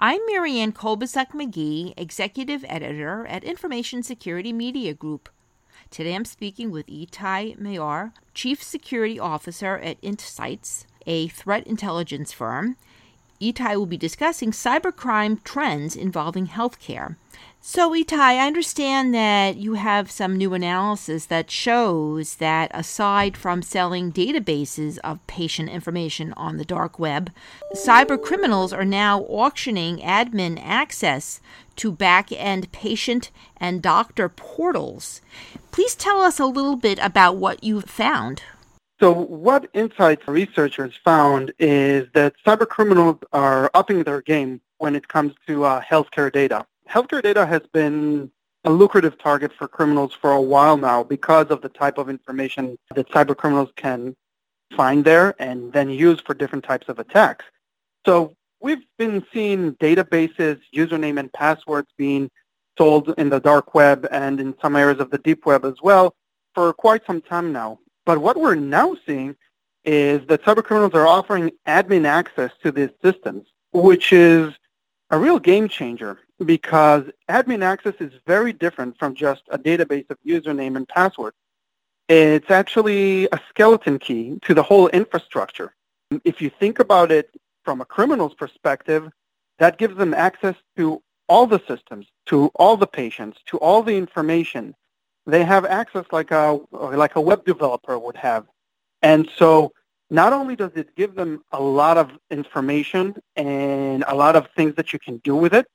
I'm Marianne Kolbasuk McGee, Executive Editor at Information Security Media Group. Today I'm speaking with Itai Maor, Chief Security Officer at Intsights, a threat intelligence firm. Itai will be discussing cybercrime trends involving healthcare. So, Itai, I understand that you have some new analysis that shows that aside from selling databases of patient information on the dark web, cyber criminals are now auctioning admin access to back end patient and doctor portals. Please tell us a little bit about what you've found. So what IntSights researchers found is that cyber criminals are upping their game when it comes to uh, healthcare data. Healthcare data has been a lucrative target for criminals for a while now because of the type of information that cyber criminals can find there and then use for different types of attacks. So we've been seeing databases, username and passwords being sold in the dark web and in some areas of the deep web as well for quite some time now. But what we're now seeing is that cybercriminals are offering admin access to these systems, which is a real game changer because admin access is very different from just a database of username and password. It's actually a skeleton key to the whole infrastructure. If you think about it from a criminal's perspective, that gives them access to all the systems, to all the patients, to all the information they have access like a like a web developer would have. And so not only does it give them a lot of information and a lot of things that you can do with it,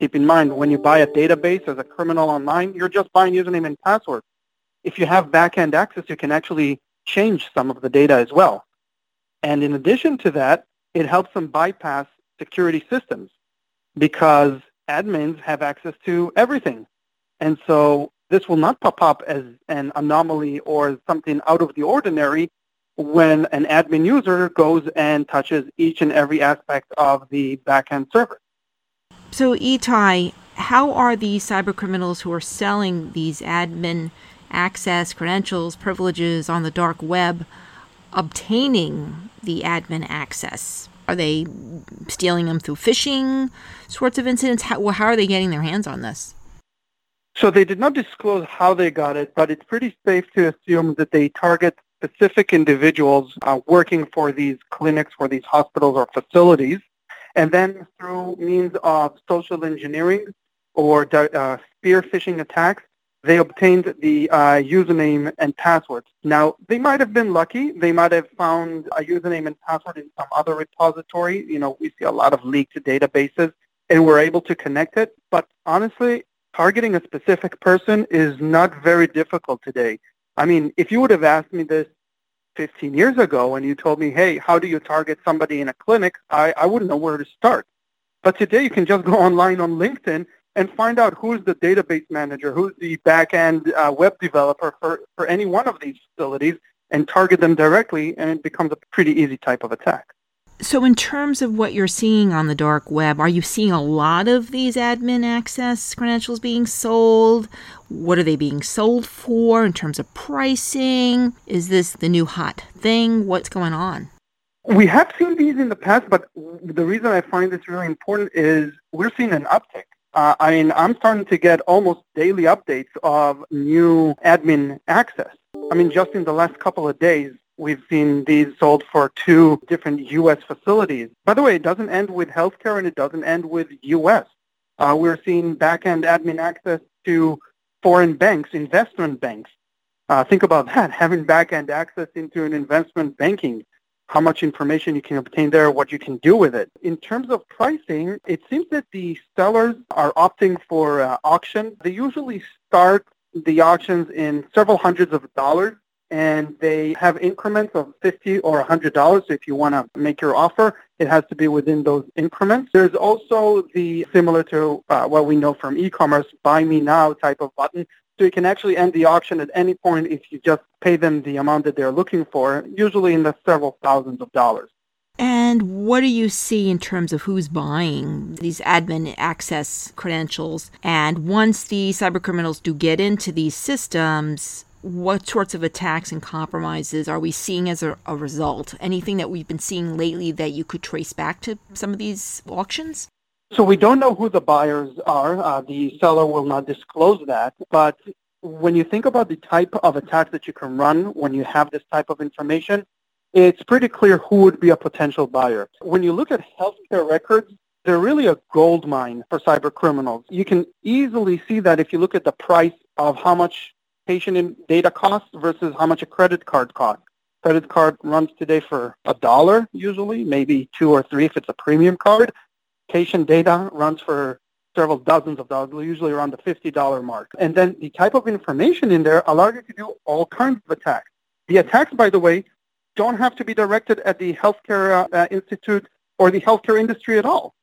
keep in mind when you buy a database as a criminal online, you're just buying username and password. If you have back-end access, you can actually change some of the data as well. And in addition to that, it helps them bypass security systems because admins have access to everything. And so this will not pop up as an anomaly or something out of the ordinary when an admin user goes and touches each and every aspect of the backend server. So, Itai, how are these cyber criminals who are selling these admin access, credentials, privileges on the dark web obtaining the admin access? Are they stealing them through phishing sorts of incidents? How, how are they getting their hands on this? So they did not disclose how they got it, but it's pretty safe to assume that they target specific individuals uh, working for these clinics, for these hospitals or facilities, and then through means of social engineering or uh, spear phishing attacks, they obtained the uh, username and password. Now, they might have been lucky. They might have found a username and password in some other repository. You know, we see a lot of leaked databases, and we're able to connect it. But honestly, targeting a specific person is not very difficult today. I mean, if you would have asked me this 15 years ago and you told me, hey, how do you target somebody in a clinic, I, I wouldn't know where to start. But today you can just go online on LinkedIn and find out who's the database manager, who's the back-end uh, web developer for, for any one of these facilities and target them directly, and it becomes a pretty easy type of attack. So, in terms of what you're seeing on the dark web, are you seeing a lot of these admin access credentials being sold? What are they being sold for in terms of pricing? Is this the new hot thing? What's going on? We have seen these in the past, but the reason I find this really important is we're seeing an uptick. Uh, I mean, I'm starting to get almost daily updates of new admin access. I mean, just in the last couple of days, We've seen these sold for two different U.S. facilities. By the way, it doesn't end with healthcare and it doesn't end with U.S. Uh, we're seeing back-end admin access to foreign banks, investment banks. Uh, think about that, having back-end access into an investment banking, how much information you can obtain there, what you can do with it. In terms of pricing, it seems that the sellers are opting for uh, auction. They usually start the auctions in several hundreds of dollars and they have increments of 50 or $100. So if you want to make your offer, it has to be within those increments. There's also the similar to uh, what we know from e-commerce, buy me now type of button. So you can actually end the auction at any point if you just pay them the amount that they're looking for, usually in the several thousands of dollars. And what do you see in terms of who's buying these admin access credentials? And once the cybercriminals do get into these systems, what sorts of attacks and compromises are we seeing as a, a, result? Anything that we've been seeing lately that you could trace back to some of these auctions? So we don't know who the buyers are. Uh, the seller will not disclose that. But when you think about the type of attack that you can run when you have this type of information, it's pretty clear who would be a potential buyer. When you look at healthcare records, they're really a gold mine for cyber criminals. You can easily see that if you look at the price of how much patient data costs versus how much a credit card costs. Credit card runs today for a dollar usually, maybe two or three if it's a premium card. Patient data runs for several dozens of dollars, usually around the $50 mark. And then the type of information in there allows you to do all kinds of attacks. The attacks, by the way, don't have to be directed at the healthcare uh, institute or the healthcare industry at all.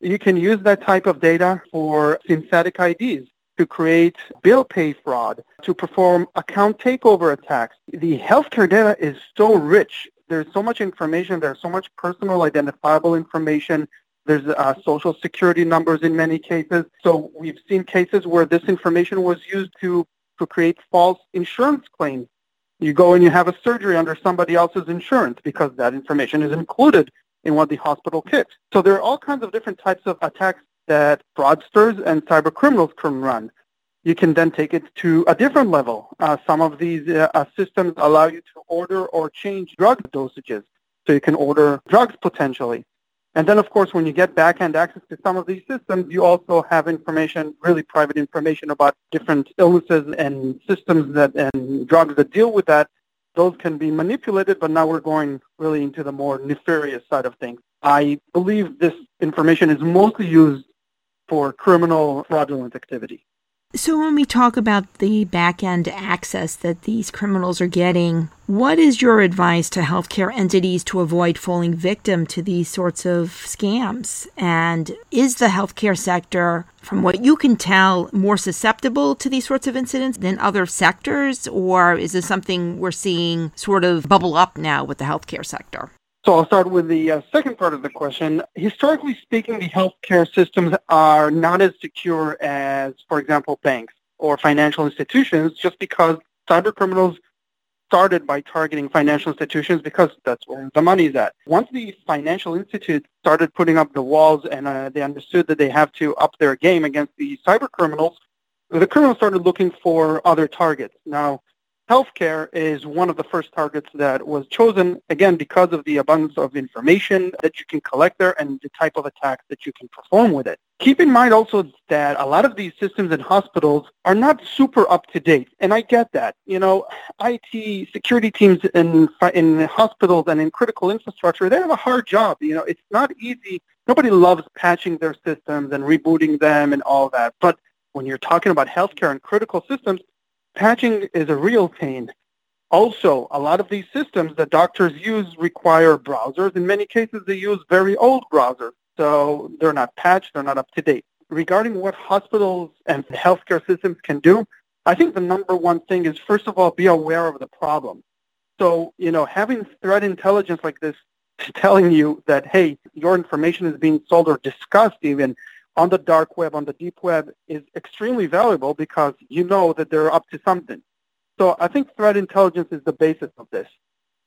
You can use that type of data for synthetic IDs to create bill pay fraud, to perform account takeover attacks. The healthcare data is so rich. There's so much information. There's so much personal identifiable information. There's uh, social security numbers in many cases. So we've seen cases where this information was used to, to create false insurance claims. You go and you have a surgery under somebody else's insurance because that information is included in what the hospital kits. So there are all kinds of different types of attacks that fraudsters and cyber criminals can run. You can then take it to a different level. Uh, some of these uh, uh, systems allow you to order or change drug dosages. So you can order drugs potentially. And then, of course, when you get back-end access to some of these systems, you also have information, really private information about different illnesses and systems that and drugs that deal with that. Those can be manipulated, but now we're going really into the more nefarious side of things. I believe this information is mostly used for criminal fraudulent activity. So, when we talk about the back end access that these criminals are getting, what is your advice to healthcare entities to avoid falling victim to these sorts of scams? And is the healthcare sector, from what you can tell, more susceptible to these sorts of incidents than other sectors? Or is this something we're seeing sort of bubble up now with the healthcare sector? So I'll start with the uh, second part of the question. Historically speaking, the healthcare systems are not as secure as, for example, banks or financial institutions just because cyber criminals started by targeting financial institutions because that's where the money is at. Once the financial institutes started putting up the walls and uh, they understood that they have to up their game against the cyber criminals, the criminals started looking for other targets. Now, healthcare is one of the first targets that was chosen, again, because of the abundance of information that you can collect there and the type of attacks that you can perform with it. Keep in mind also that a lot of these systems in hospitals are not super up to date, and I get that. You know, IT security teams in in hospitals and in critical infrastructure, they have a hard job. You know, it's not easy. Nobody loves patching their systems and rebooting them and all that. But when you're talking about healthcare and critical systems, patching is a real pain. Also, a lot of these systems that doctors use require browsers. In many cases, they use very old browsers, so they're not patched, they're not up to date. Regarding what hospitals and healthcare systems can do, I think the number one thing is, first of all, be aware of the problem. So, you know, having threat intelligence like this telling you that, hey, your information is being sold or discussed even on the dark web, on the deep web, is extremely valuable because you know that they're up to something. So I think threat intelligence is the basis of this.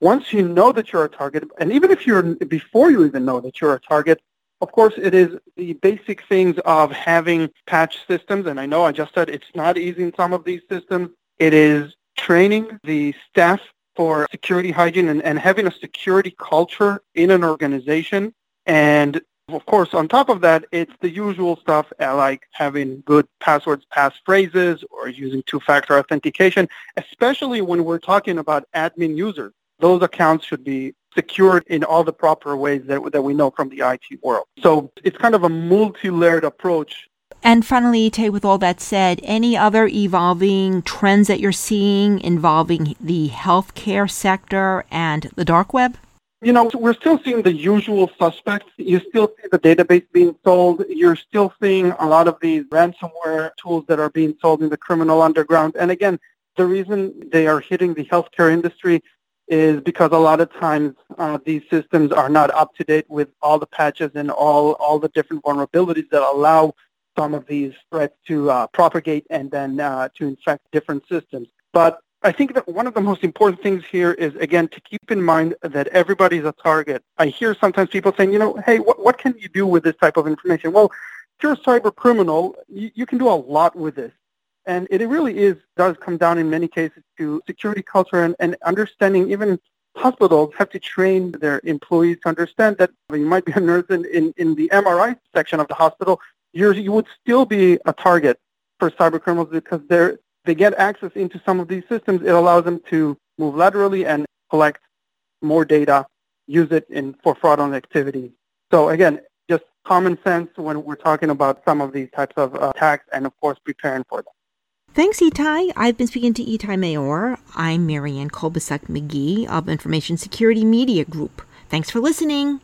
Once you know that you're a target, and even if you're before you even know that you're a target, of course, it is the basic things of having patch systems. And I know I just said it's not easy in some of these systems. It is training the staff for security hygiene and, and having a security culture in an organization and of course, on top of that, it's the usual stuff uh, like having good passwords, passphrases, or using two-factor authentication, especially when we're talking about admin users. Those accounts should be secured in all the proper ways that, that we know from the IT world. So it's kind of a multi-layered approach. And finally, with all that said, any other evolving trends that you're seeing involving the healthcare sector and the dark web? You know, we're still seeing the usual suspects. You still see the database being sold. You're still seeing a lot of these ransomware tools that are being sold in the criminal underground. And again, the reason they are hitting the healthcare industry is because a lot of times uh, these systems are not up to date with all the patches and all, all the different vulnerabilities that allow some of these threats to uh, propagate and then uh, to infect different systems. But I think that one of the most important things here is, again, to keep in mind that everybody's a target. I hear sometimes people saying, you know, hey, what, what can you do with this type of information? Well, if you're a cyber criminal, you, you can do a lot with this. And it really is, does come down in many cases to security culture and, and understanding even hospitals have to train their employees to understand that you might be a nurse in, in, in the MRI section of the hospital, you're, you would still be a target for cyber criminals because they're, they get access into some of these systems. It allows them to move laterally and collect more data, use it in, for fraudulent activity. So again, just common sense when we're talking about some of these types of uh, attacks and of course preparing for them. Thanks, Itai. I've been speaking to Itai Maor. I'm Marianne Kolbasuk McGee of Information Security Media Group. Thanks for listening.